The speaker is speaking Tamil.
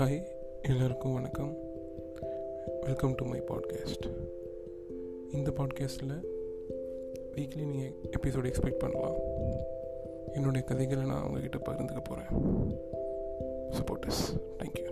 ஹாய் எல்லோருக்கும் வணக்கம். வெல்கம் டு மை பாட்காஸ்ட் இந்த பாட்காஸ்ட்டில் வீக்லி நீங்கள் எபிசோடு எக்ஸ்பெக்ட் பண்ணலாம். என்னுடைய கதைகளை நான் அவங்கக்கிட்ட பகிர்ந்துக்க போகிறேன் சப்போர்ட்டர்ஸ் தேங்க்யூ